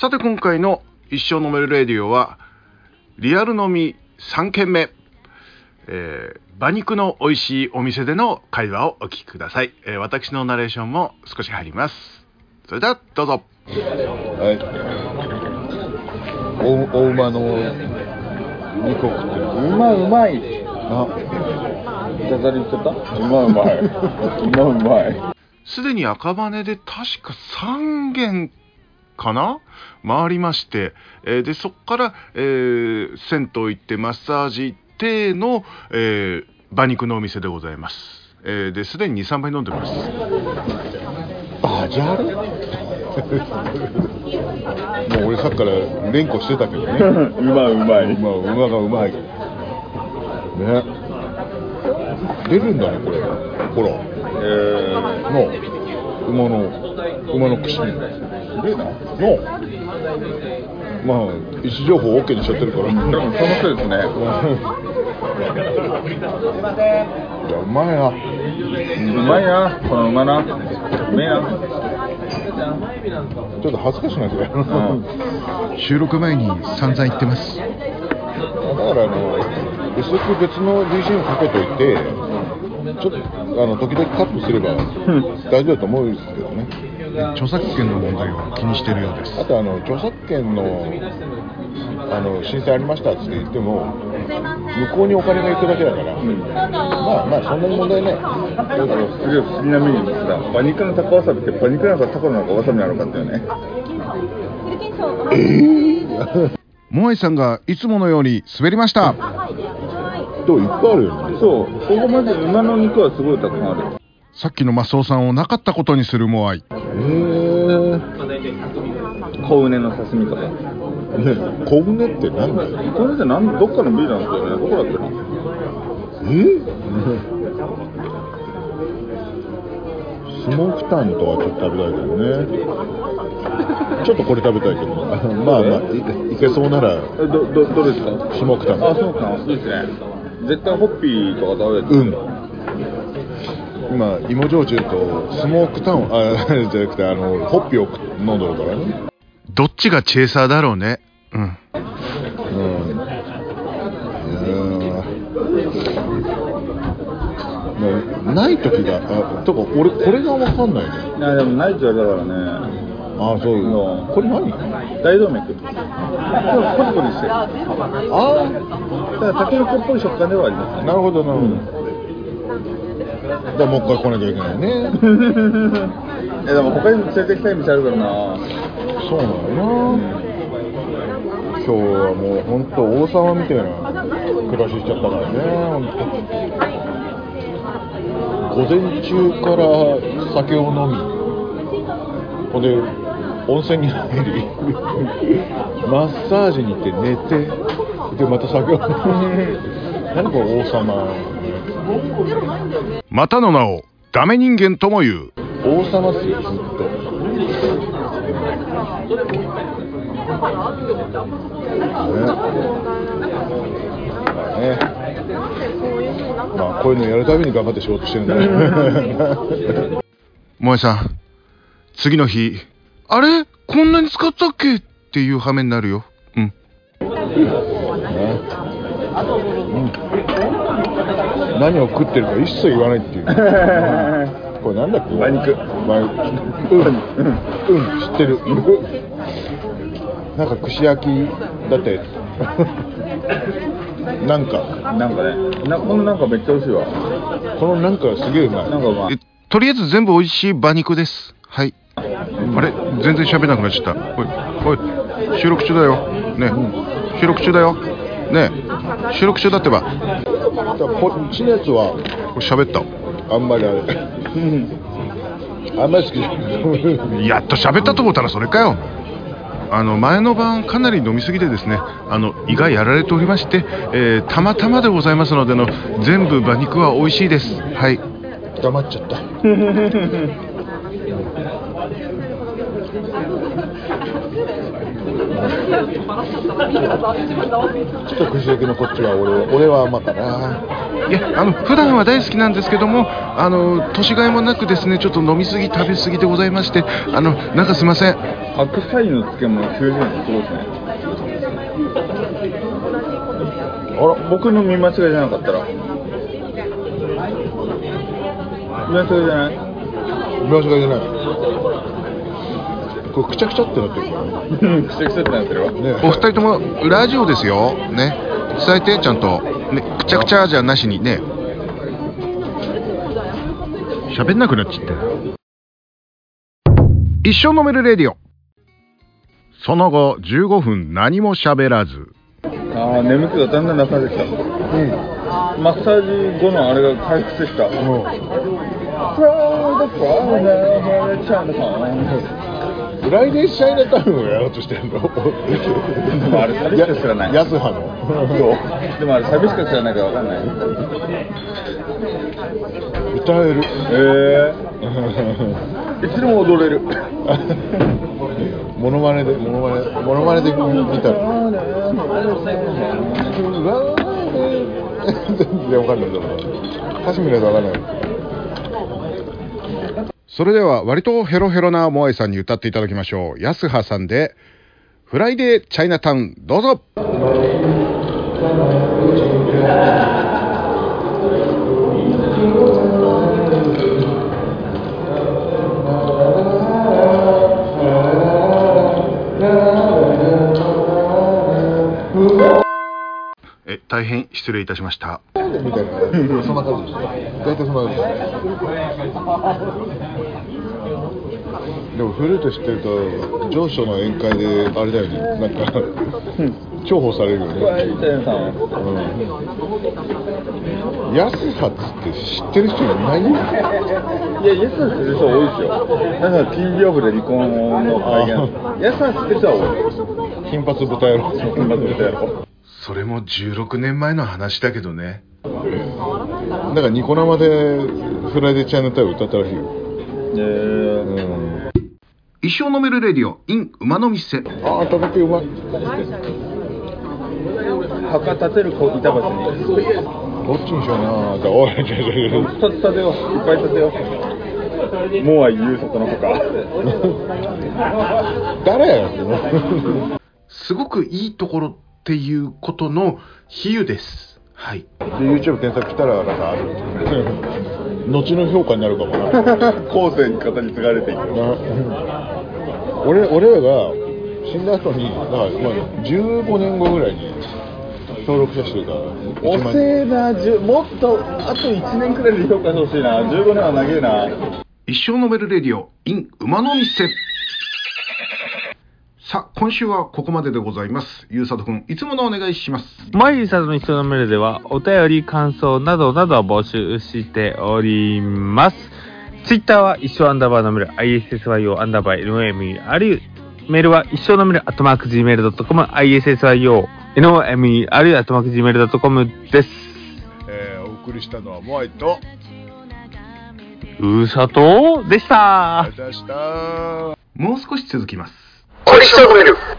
さて今回の一生飲めるレディオはリアル飲み3軒目、えー馬肉の美味しいお店での会話をお聞きください、えー私のナレーションも少し入りますそれではどうぞはい。お、お馬の肉を食ってる。うまいうまい。あ、ダジャレ言っちゃった？うまいうまい。うまいうまい。すでに赤羽で確か3軒かな？回りまして、えーでそこから、えー銭湯行ってマッサージ行っての、えー馬肉のお店でございます、えーですでに23杯飲んでますダジャレもう俺さっきから連呼してたけどね。うまいうまい。馬、馬がうまい。ね。出るんだね、これ。ほら。えの、馬の、馬の串に。すげえな。の。まあ、位置情報 OK にしちゃってるから。その人ですね。いや、うまいな。うまいな、この馬な。うめえな。ちょっと恥ずかしくないですか、うん収録前に散々言ってますだからあの薄く別の BGM かけといてちょっとあの時々カットすれば大丈夫だと思うんですけどね。著作権の問題を気にしているようです。あとあの著作権のあの申請ありましたって言っても向こうにお金が行くだけだから、まあまあそんなに問題ないだからすげえ不思議な目に見てさ、馬肉の高わさびって馬肉なのかタコなのかわさびなのかってよね。モアイさんがいつものように滑りましたといっぱいあるよねそう、ここまで馬の肉はすごいたくさんある。さっきのマスオさんをなかったことにするモアイへえ小畝の刺身とか。ね小舟って何？だよこれってなんどっかのビールなんですよね。どこだっけな。え？スモークタンとはちょっと食べたいけどねちょっとこれ食べたいけどあ まあまあいいけそうならえ、ど、ど、どれですか？スモークタンあ、そうか。いいですね。絶対ホッピーとか食べるうん。今芋焼酎とスモークタンあじゃなくてあのホッピーを飲んでるからね。どっちがチェイサーだろうね。うん。うん。いやー。もうない時があとか俺これが分かんないね。いや、でもないって言われたからね。あそういううんこれ何？大動脈。でもポリポリしてる。あただ、タケノコっぽい食感ではありまあなるほどなるほど、じゃあもう一回来なきゃいけないね。す。いや、でも他にも連れてきたい店あるからな。そうなのな。今日はもう本当王様みたいな暮らししちゃったからね。午前中から酒を飲み。ほんで温泉に入りマッサージに行って寝てでまた酒を飲む何これ王様。またの名をダメ人間とも言う。王様っすよずっと。ね。まあこういうのやるたびに頑張って仕事してるんだね。萌えさん次の日あれ？こんなに使ったっけ？っていう羽目になるよ。うん。何を食ってるか一切言わないっていう。これなんだっけ？馬肉。馬肉。うん。うん。知ってる。なんか串焼きだって。なんか。なんかね、なこのなんかめっちゃ美味しいわ。このなんかすげえうまい。なんかうまいえ。とりあえず全部美味しい馬肉です。はいあれ？全然喋れなくなっちゃった。おいおい収録中だよ。ね。収録中だよ。ね。収録中だってば。こっちのやつは？れ喋った。あんまりあれ。あんまり好きじゃない。やっと喋ったと思ったらそれかよ。あの前の晩かなり飲みすぎてですね。あの胃がやられておりまして、えーたまたまでございますのでの全部馬肉は美味しいです。はい。黙っちゃったちょっとくじ焼きのこっちは俺俺は甘かな。いやあの普段は大好きなんですけどもあの年がいもなくですねちょっと飲みすぎ食べ過ぎでございましてあのなんかすいません。白菜の漬物90円すごいですねあら僕の見間違いじゃなかったら。見間違いじゃない？見間違いじゃない。これくちゃくちゃってなってる。か らくしゃくしゃってなってるわね。お二人ともラジオですよ。ね。伝えてちゃんと、ね、くちゃくちゃじゃなしにね。喋んなくなっちゃった。一生飲めるレディオ。その後15分何も喋らず。ああ眠気がだんだんなくなってきたマッサージ後のあれが回復してきた。う。んドプラウドチャンさフライデーシャイナタウンをやろうとしてるのもあれ寂しく知らないや安派のそうでもあれサビしか知らないからわかんない歌えるええいつでも踊れるモノマネでモノマネモノマネで見たら全然わかんないだろ歌詞見ないとわかんないそれでは割とヘロヘロなモアイさんに歌っていただきましょう。安葉さんで「フライデーチャイナタウン」どうぞ。え大変失礼いたしました。みたいなそんな感じでした大体そんな感じでもフルート知ってると上司との宴会であれだよねなんか重宝されるよね、はいチャンさんうん、安葉っつって知ってる人いないよいや、イエスは知ってる人多いですよ。だから TV オフで離婚の会見。イエスは知って人は多い。金髪豚野郎金髪豚野郎それも16年前の話だけどねだから。ニコ生でフライデーチャイナタウン歌ったらしいよ、えー。うん、一生飲めるレディオ in 馬の店。ああ食べてうまい墓立てる子板橋に。どっちにしようなー。っておい違う違う違う立てよう。いっぱい立てよう。モアイ優作のほか。誰や すごくいいところっていうことの比喩ですはい。で YouTube 添削来たらなんかある後の評価になるかもな。後世に語り継がれていく。な。俺俺らが死んだ後にだから、まあ、15年後ぐらいに登録者数が遅1万えな、じゅもっと、あと1年くらいで評価してほしいな。15年は長えな。一生飲めるレディオ in 馬の店さあ今週はここまででございます。ゆうさとくんいつものお願いします。マイリサの人のメールではお便り感想などなどを募集しております。ツイッターは一生アンダーバーのメール ISSYO アンダーバー NOMERU メールは一生のメールアットマーク Gmail.com ISSYO NOMERU アットマーク Gmail.com です。えーお送りしたのはモアイとうーさとでした。ありがとうございました。もう少し続きますこれ一生飲める